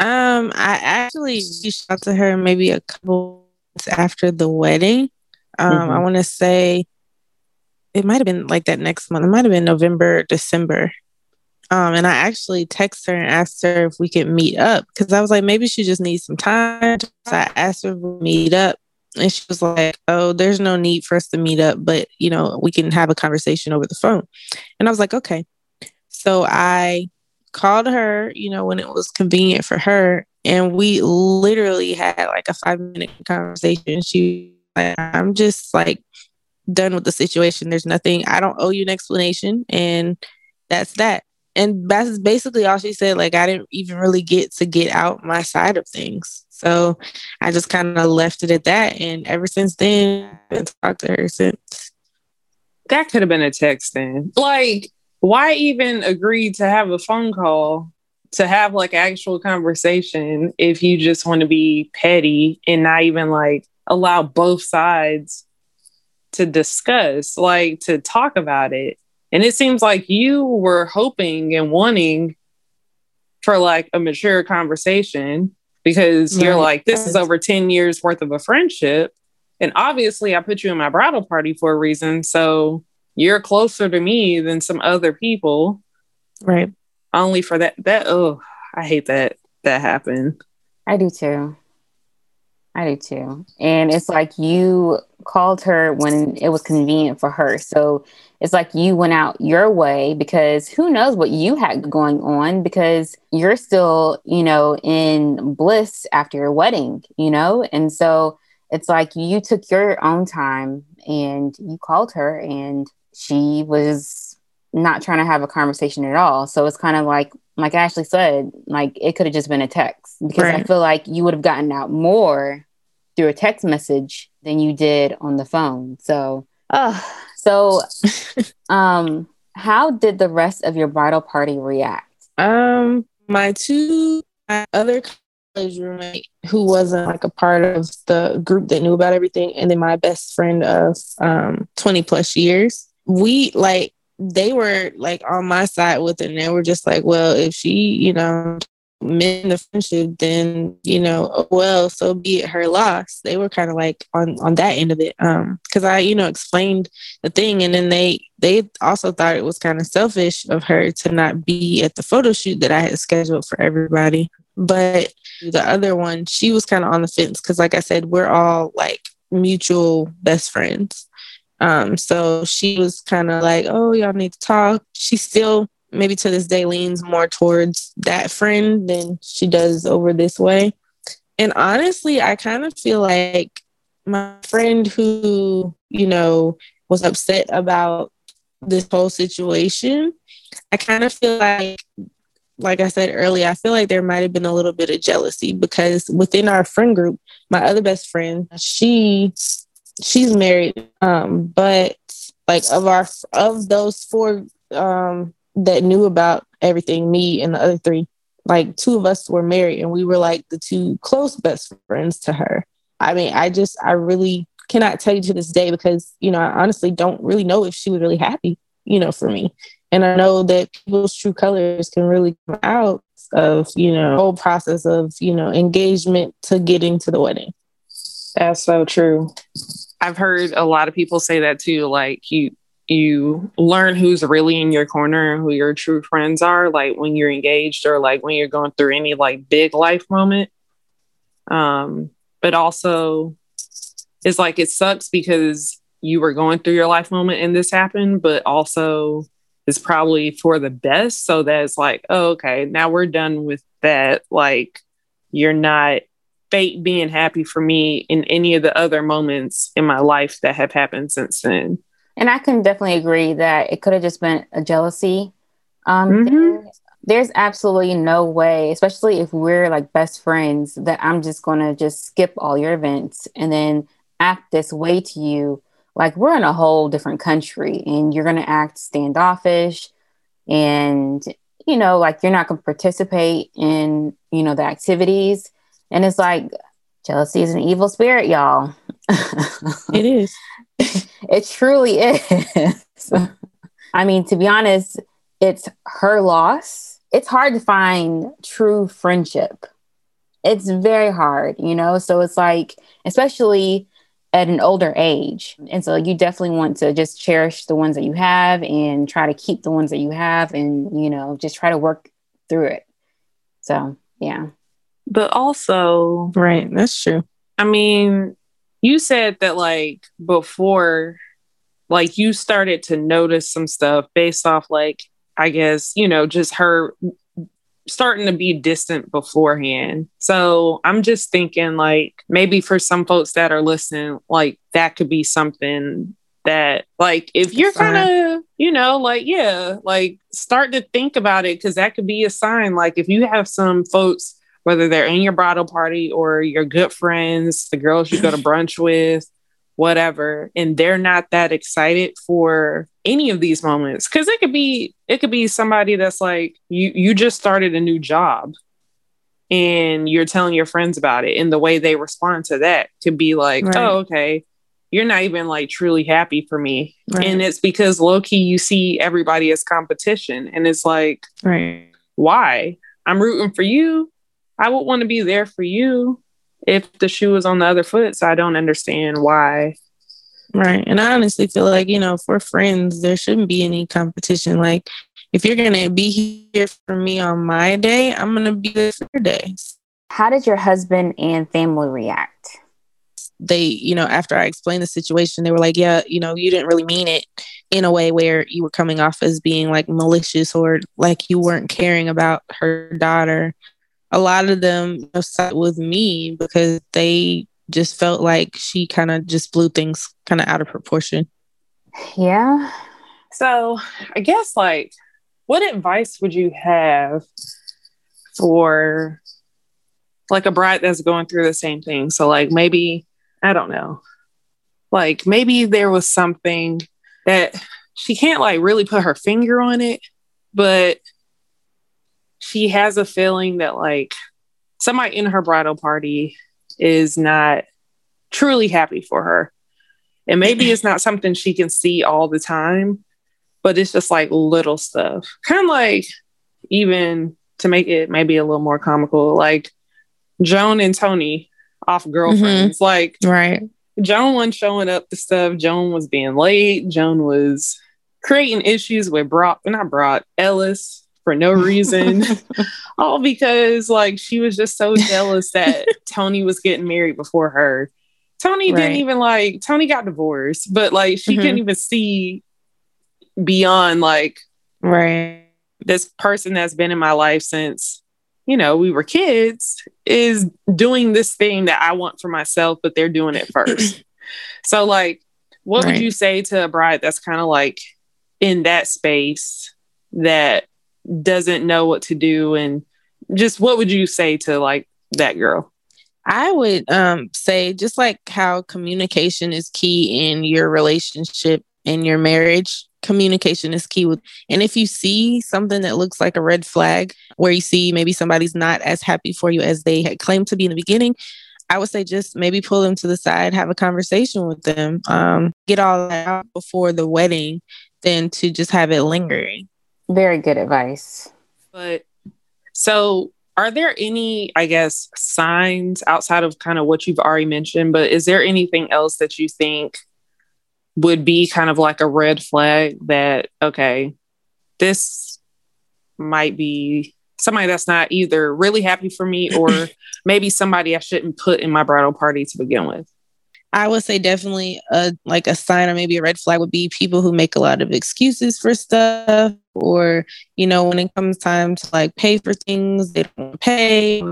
Um, I actually reached out to her maybe a couple months after the wedding. Um, mm-hmm. I want to say it might have been like that next month. It might have been November, December. Um, and I actually texted her and asked her if we could meet up because I was like, maybe she just needs some time. So I asked her to meet up, and she was like, "Oh, there's no need for us to meet up, but you know, we can have a conversation over the phone." And I was like, "Okay." So I called her, you know, when it was convenient for her. And we literally had like a five minute conversation. She, like, I'm just like done with the situation. There's nothing, I don't owe you an explanation. And that's that. And that's basically all she said. Like, I didn't even really get to get out my side of things. So I just kind of left it at that. And ever since then, I've been talked to her since. That could have been a text then. Like, why even agree to have a phone call to have like actual conversation if you just want to be petty and not even like allow both sides to discuss, like to talk about it. And it seems like you were hoping and wanting for like a mature conversation because right. you're like, this is over 10 years worth of a friendship. And obviously, I put you in my bridal party for a reason. So you're closer to me than some other people. Right. Only for that that oh, I hate that that happened. I do too. I do too. And it's like you called her when it was convenient for her. So it's like you went out your way because who knows what you had going on because you're still, you know, in bliss after your wedding, you know? And so it's like you took your own time and you called her and she was not trying to have a conversation at all. So it's kind of like, like Ashley said, like it could have just been a text because right. I feel like you would have gotten out more through a text message than you did on the phone. So, uh, so, um, how did the rest of your bridal party react? Um, my two my other college roommate who wasn't like a part of the group that knew about everything, and then my best friend of um 20 plus years. We like they were like on my side with it and they were just like, well, if she, you know, mend the friendship, then you know, well, so be it her loss. They were kind of like on on that end of it, um, because I, you know, explained the thing, and then they they also thought it was kind of selfish of her to not be at the photo shoot that I had scheduled for everybody. But the other one, she was kind of on the fence because, like I said, we're all like mutual best friends. Um, so she was kind of like, "Oh, y'all need to talk." She still maybe to this day leans more towards that friend than she does over this way. And honestly, I kind of feel like my friend who, you know, was upset about this whole situation, I kind of feel like like I said earlier, I feel like there might have been a little bit of jealousy because within our friend group, my other best friend, she she's married um but like of our of those four um that knew about everything, me and the other three, like two of us were married and we were like the two close best friends to her. I mean, I just, I really cannot tell you to this day because, you know, I honestly don't really know if she was really happy, you know, for me. And I know that people's true colors can really come out of, you know, whole process of, you know, engagement to getting to the wedding. That's so true. I've heard a lot of people say that too. Like you, you learn who's really in your corner and who your true friends are like when you're engaged or like when you're going through any like big life moment um but also it's like it sucks because you were going through your life moment and this happened but also it's probably for the best so that it's like oh, okay now we're done with that like you're not fate being happy for me in any of the other moments in my life that have happened since then and I can definitely agree that it could have just been a jealousy. Um, mm-hmm. There's absolutely no way, especially if we're like best friends, that I'm just going to just skip all your events and then act this way to you. Like we're in a whole different country and you're going to act standoffish and, you know, like you're not going to participate in, you know, the activities. And it's like jealousy is an evil spirit, y'all. it is. it truly is. I mean, to be honest, it's her loss. It's hard to find true friendship. It's very hard, you know? So it's like, especially at an older age. And so you definitely want to just cherish the ones that you have and try to keep the ones that you have and, you know, just try to work through it. So, yeah. But also, right, that's true. I mean, you said that like before like you started to notice some stuff based off like i guess you know just her starting to be distant beforehand. So i'm just thinking like maybe for some folks that are listening like that could be something that like if you're kind of you know like yeah like start to think about it because that could be a sign. Like if you have some folks whether they're in your bridal party or your good friends, the girls you go to brunch with, whatever, and they're not that excited for any of these moments. Cause it could be, it could be somebody that's like, you you just started a new job and you're telling your friends about it. And the way they respond to that could be like, right. oh, okay, you're not even like truly happy for me. Right. And it's because low key you see everybody as competition. And it's like, right. why? I'm rooting for you I would want to be there for you if the shoe was on the other foot. So I don't understand why. Right. And I honestly feel like, you know, for friends, there shouldn't be any competition. Like, if you're going to be here for me on my day, I'm going to be there for your day. How did your husband and family react? They, you know, after I explained the situation, they were like, yeah, you know, you didn't really mean it in a way where you were coming off as being like malicious or like you weren't caring about her daughter a lot of them sat with me because they just felt like she kind of just blew things kind of out of proportion. Yeah. So I guess like what advice would you have for like a bride that's going through the same thing? So like maybe I don't know. Like maybe there was something that she can't like really put her finger on it, but she has a feeling that like somebody in her bridal party is not truly happy for her. And maybe it's not something she can see all the time, but it's just like little stuff. Kind of like even to make it maybe a little more comical, like Joan and Toni off girlfriends. Mm-hmm. Like right. Joan wasn't showing up to stuff. Joan was being late. Joan was creating issues with Brock, not Brock, Ellis for no reason. All because like she was just so jealous that Toni was getting married before her. Toni right. didn't even like Toni got divorced, but like she mm-hmm. couldn't even see beyond like right this person that's been in my life since you know we were kids is doing this thing that I want for myself, but they're doing it first. so like what right. would you say to a bride that's kind of like in that space that doesn't know what to do and just what would you say to like that girl? I would um, say just like how communication is key in your relationship in your marriage, communication is key with and if you see something that looks like a red flag where you see maybe somebody's not as happy for you as they had claimed to be in the beginning, I would say just maybe pull them to the side, have a conversation with them, um, get all that out before the wedding, than to just have it lingering. Very good advice. But so are there any, I guess, signs outside of kind of what you've already mentioned, but is there anything else that you think would be kind of like a red flag that, okay, this might be somebody that's not either really happy for me or maybe somebody I shouldn't put in my bridal party to begin with? I would say definitely a like a sign or maybe a red flag would be people who make a lot of excuses for stuff or you know when it comes time to like pay for things they don't pay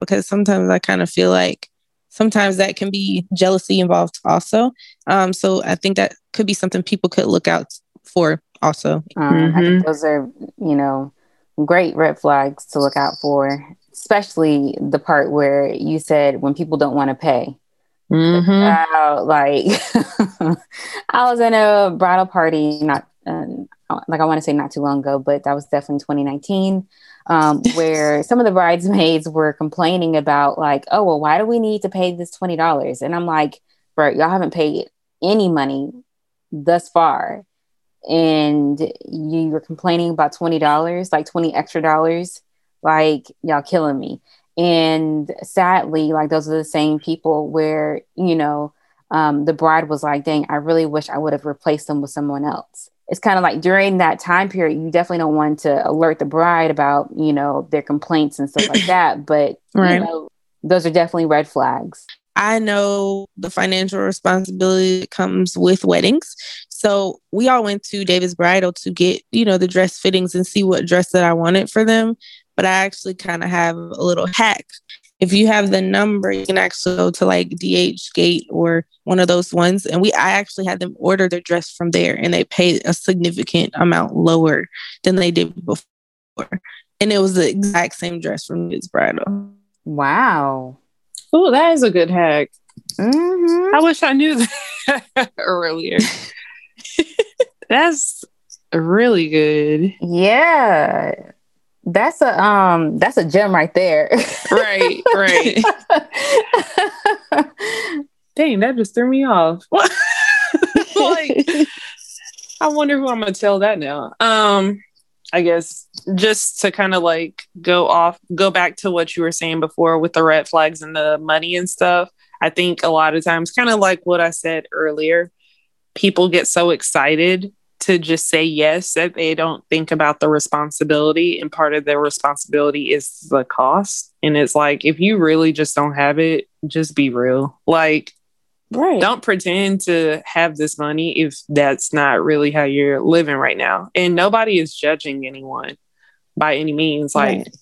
because sometimes I kind of feel like sometimes that can be jealousy involved also. Um, so I think that could be something people could look out for also. Um, mm-hmm. I think those are you know great red flags to look out for, especially the part where you said when people don't want to pay Mm-hmm. Uh, like I was in a bridal party, not um, like I want to say not too long ago, but that was definitely 2019, um, where some of the bridesmaids were complaining about like, oh well, why do we need to pay this twenty dollars? And I'm like, bro, y'all haven't paid any money thus far, and you were complaining about twenty dollars, like twenty extra dollars, like y'all killing me. And sadly, like those are the same people where, you know, um, the bride was like, dang, I really wish I would have replaced them with someone else. It's kind of like during that time period, you definitely don't want to alert the bride about, you know, their complaints and stuff like that. But, right. you know, those are definitely red flags. I know the financial responsibility that comes with weddings. So we all went to David's Bridal to get, you know, the dress fittings and see what dress that I wanted for them but I actually kind of have a little hack. If you have the number, you can actually go to like DHgate or one of those ones. And we I actually had them order their dress from there and they paid a significant amount lower than they did before. And it was the exact same dress from his bridal. Wow. Oh, that is a good hack. Mm-hmm. I wish I knew that earlier. That's really good. Yeah. That's a um that's a gem right there. right, right. Dang, that just threw me off. like I wonder who I'm gonna tell that now. Um I guess just to kind of like go off go back to what you were saying before with the red flags and the money and stuff. I think a lot of times kind of like what I said earlier, people get so excited to just say yes that they don't think about the responsibility and part of their responsibility is the cost. And it's like if you really just don't have it just be real. Like right. don't pretend to have this money if that's not really how you're living right now. And nobody is judging anyone by any means. Like right.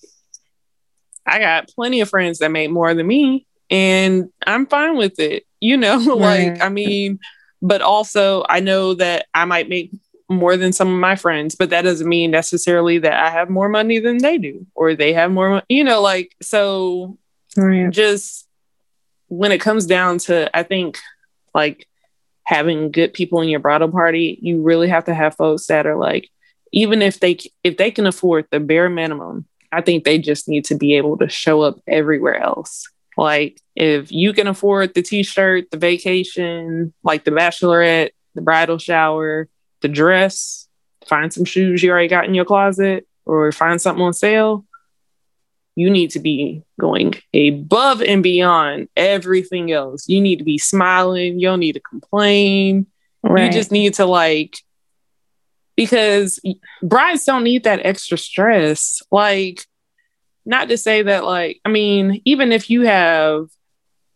i got plenty of friends that make more than me and i'm fine with it you know? Right. like i mean but also I know that I might make more than some of my friends, but that doesn't mean necessarily that I have more money than they do or they have more, you know, like, so right. just when it comes down to, I think like having good people in your bridal party, you really have to have folks that are like, even if they if they can afford the bare minimum I think they just need to be able to show up everywhere else. Like if you can afford the t-shirt, the vacation, like the bachelorette, the bridal shower, the dress, find some shoes you already got in your closet or find something on sale. You need to be going above and beyond everything else. You need to be smiling. You don't need to complain. Right. You just need to like because brides don't need that extra stress. Like, not to say that, like, I mean, even if you have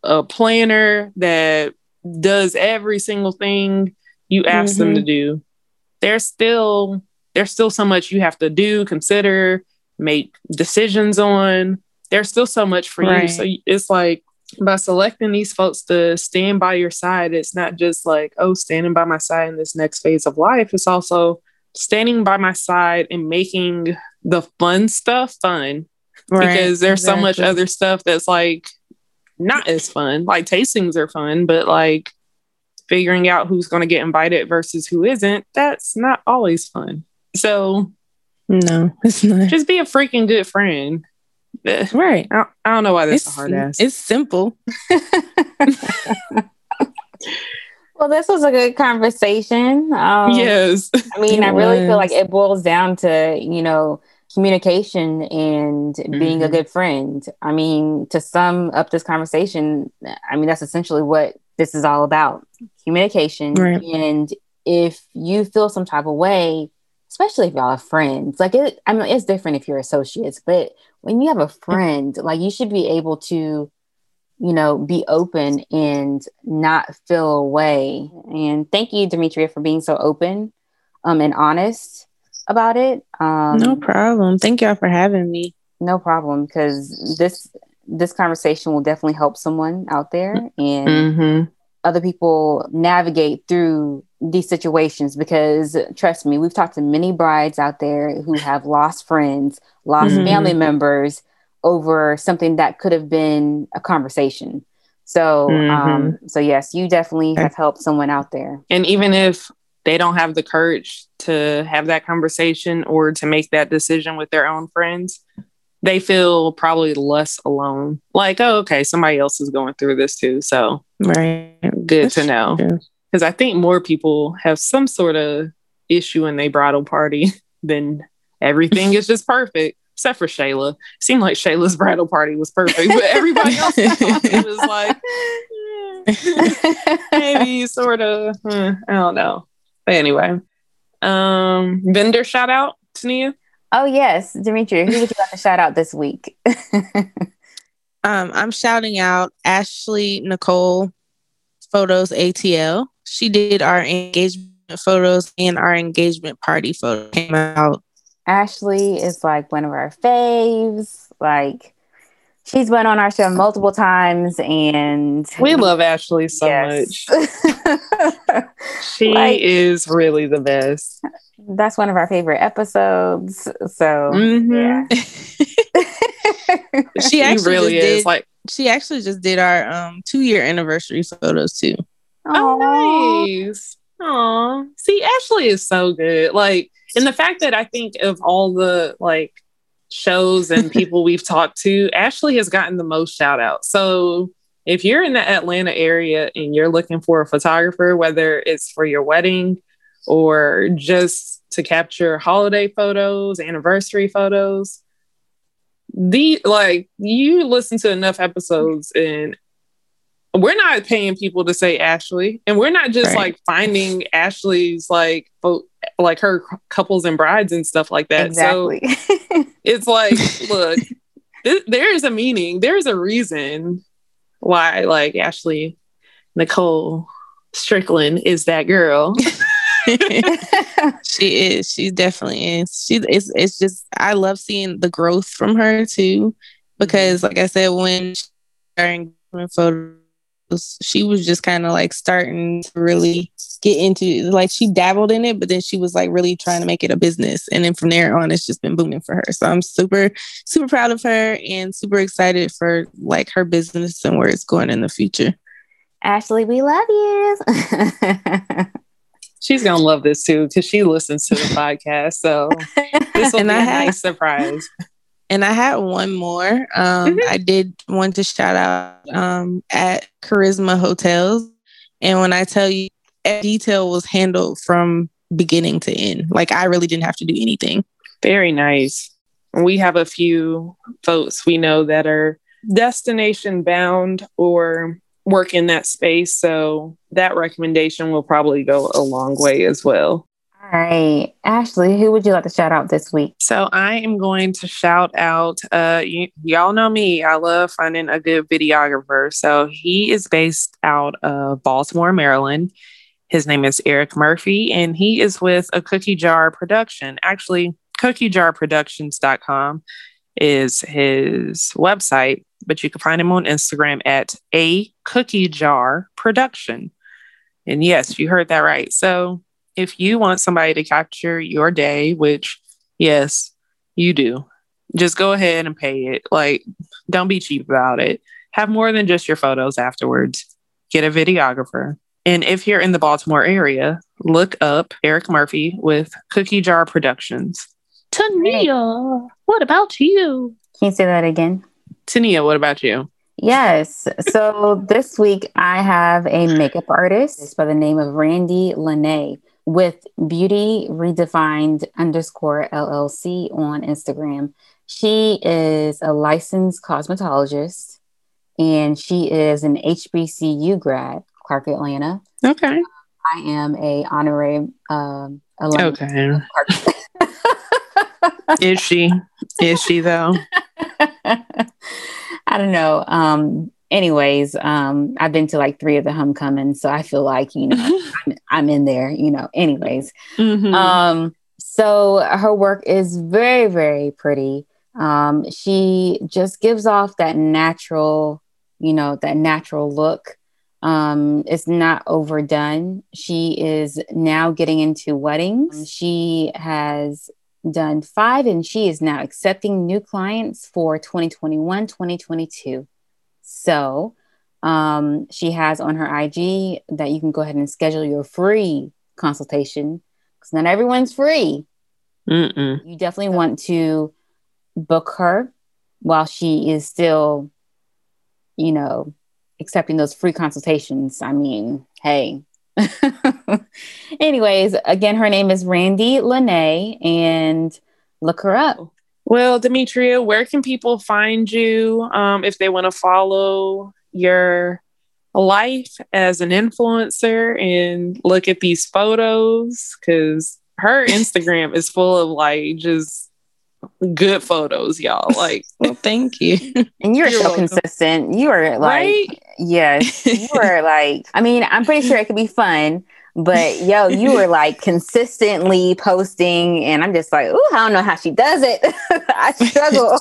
a planner that does every single thing you ask mm-hmm. them to do, there's still there's still so much you have to do, consider, make decisions on. There's still so much for right. you. So it's like by selecting these folks to stand by your side, it's not just like, oh, standing by my side in this next phase of life. It's also standing by my side and making the fun stuff fun. Right, because there's exactly. so much other stuff that's like not as fun. Like tastings are fun, but like figuring out who's going to get invited versus who isn't, that's not always fun. So, no, it's not. Just be a freaking good friend. Right. I, I don't know why this is hard ass. It's simple. Well, this was a good conversation. Um, yes. I mean, I really feel like it boils down to, you know, communication and mm-hmm. being a mm-hmm. good friend. I mean, to sum up this conversation, I mean, that's essentially what this is all about communication. Right. And if you feel some type of way, especially if y'all are friends, like it, I mean, it's different if you're associates, but when you have a friend, like you should be able to you know, be open and not feel away. And thank you, Demetria, for being so open um, and honest about it. Um, no problem. Thank y'all for having me. No problem, because this this conversation will definitely help someone out there and mm-hmm. Other people navigate through these situations. Because trust me, we've talked to many brides out there who have lost friends, lost mm-hmm. family members, over something that could have been a conversation. So, mm-hmm. um, so yes, you definitely have helped someone out there. And even if they don't have the courage to have that conversation or to make that decision with their own friends, they feel probably less alone. Like, oh, okay, somebody else is going through this too. So, right, good That's to know. Because I think more people have some sort of issue in their bridal party than everything is just perfect except for Shayla. seemed like Shayla's bridal party was perfect, but everybody else was like eh, maybe sort of. Eh, I don't know. But anyway, um, vendor shout out, Tania. Oh yes, Demetria. Who would you like to shout out this week? um, I'm shouting out Ashley Nicole Photos ATL. She did our engagement photos and our engagement party photo came out Ashley is like one of our faves. Like she's been on our show multiple times and we love Ashley so yes. much. she like, is really the best. That's one of our favorite episodes. So mm-hmm. yeah. she actually really is did, like she actually just did our um two year anniversary photos too. Oh nice. Oh, see, Ashley is so good. Like and the fact that I think of all the like shows and people we've talked to, Ashley has gotten the most shout out. So if you're in the Atlanta area and you're looking for a photographer, whether it's for your wedding or just to capture holiday photos, anniversary photos, the like you listen to enough episodes and we're not paying people to say Ashley, and we're not just right. like finding Ashley's like fo- like her couples and brides and stuff like that. Exactly. So it's like, look, th- there is a meaning. There's a reason why like Ashley Nicole Strickland is that girl. she is. She definitely is. She it's it's just I love seeing the growth from her too, because mm-hmm. like I said, when sharing photos she was just kind of like starting to really get into like she dabbled in it but then she was like really trying to make it a business and then from there on it's just been booming for her so i'm super super proud of her and super excited for like her business and where it's going in the future ashley we love you she's gonna love this too because she listens to the podcast so this will be a nice surprise And I had one more. Um, mm-hmm. I did want to shout out um, at Karisma Hotels. And when I tell you, detail was handled from beginning to end. Like I really didn't have to do anything. Very nice. We have a few folks we know that are destination bound or work in that space. So that recommendation will probably go a long way as well. All right. Ashley, who would you like to shout out this week? So I am going to shout out uh y- y'all know me. I love finding a good videographer. So he is based out of Baltimore, Maryland. His name is Eric Murphy and he is with a cookie jar production. Actually, cookiejarproductions.com is his website, but you can find him on Instagram at a cookie jar production. And yes, you heard that right. So if you want somebody to capture your day, which yes, you do, just go ahead and pay it. Like, don't be cheap about it. Have more than just your photos afterwards. Get a videographer. And if you're in the Baltimore area, look up Eric Murphy with Cookie Jar Productions. Tania, what about you? Can you say that again? Tania, what about you? Yes. So this week I have a makeup artist by the name of Randy Lene with Beauty Redefined underscore LLC on Instagram. She is a licensed cosmetologist and she is an HBCU grad, Clark Atlanta. Okay. I am a honorary um, alum. Okay. is she? Is she though? I don't know. Um, anyways, um, I've been to like three of the homecomings, so I feel like you know I'm, I'm, in there. You know. Anyways, mm-hmm. um, so her work is very very pretty. Um, she just gives off that natural, you know, that natural look. Um, it's not overdone. She is now getting into weddings. She has done five, and she is now accepting new clients for 2021 2022. So um, she has on her IG that you can go ahead and schedule your free consultation because not everyone's free. Mm-mm. You definitely want to book her while she is still, you know, accepting those free consultations. I mean, hey, Anyways, again, her name is Randy Lene, and look her up. Well, Demetria, where can people find you um, if they want to follow your life as an influencer and look at these photos? Because her Instagram is full of like just good photos, y'all. Like, well, thank you. And you're, you're so welcome. consistent. You are like, right? yes, you are like, I mean, I'm pretty sure it could be fun, but yo, you were like consistently posting, and I'm just like, oh, I don't know how she does it. I struggle.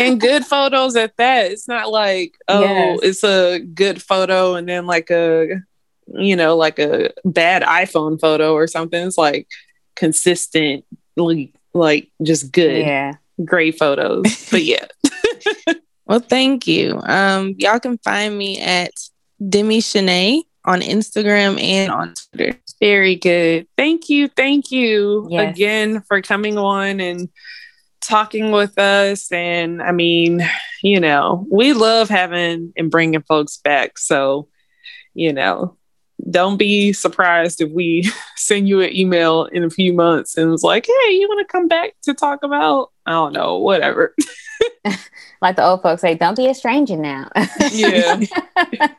and good photos at that. It's not like, oh, yes. it's a good photo and then like a, you know, like a bad iPhone photo or something. It's like consistently like just good, yeah, great photos. but yeah. well, thank you. Um, y'all can find me at Demi Shanae on Instagram and on Twitter. Very good. Thank you. Thank you yes. again for coming on and talking with us. And I mean, you know, we love having and bringing folks back. So, you know, don't be surprised if we send you an email in a few months and it's like, hey, you want to come back to talk about, I don't know, whatever. like the old folks say, don't be a stranger now. yeah.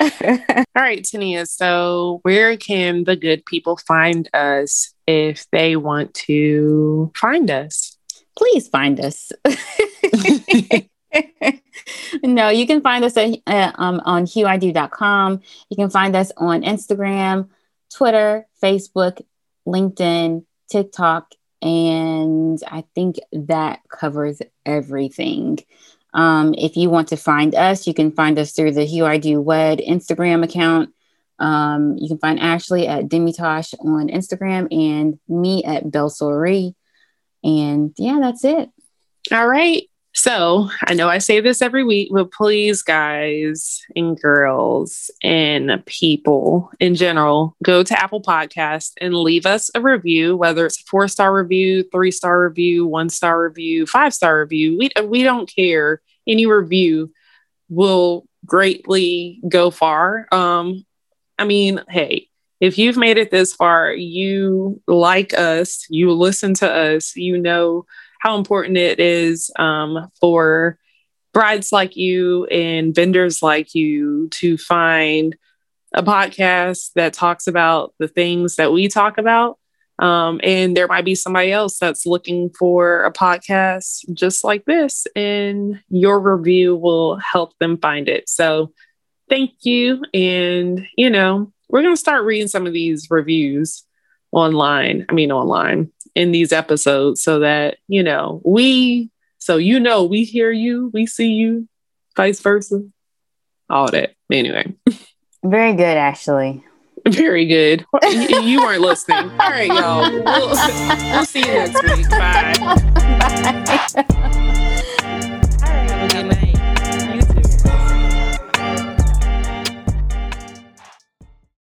All right, Tania. So, where can the good people find us if they want to find us? Please find us. No, you can find us at, uh, um, on hueid.com. You can find us on Instagram, Twitter, Facebook, LinkedIn, TikTok, and I think that covers everything. Um, if you want to find us, you can find us through the Hue ID Wed Instagram account. Um, you can find Ashley at Demitosh on Instagram and me at Belsori. And yeah, that's it. All right. So I know I say this every week, but please, guys and girls and people in general, go to Apple Podcast and leave us a review, whether it's a four star review, three star review, one star review, five star review. We, we don't care. Any review will greatly go far. Um, I mean, hey, if you've made it this far, you like us, you listen to us, you know how important it is um, for brides like you and vendors like you to find a podcast that talks about the things that we talk about. Um, and there might be somebody else that's looking for a podcast just like this, and your review will help them find it. So, thank you. And, you know, we're going to start reading some of these reviews online. I mean, online in these episodes so that, you know, we, so you know, we hear you, we see you, vice versa, all that. Anyway. Very good, Ashley. Very good. you, you weren't listening. All right, y'all. We'll, we'll see you next week. Bye. Bye.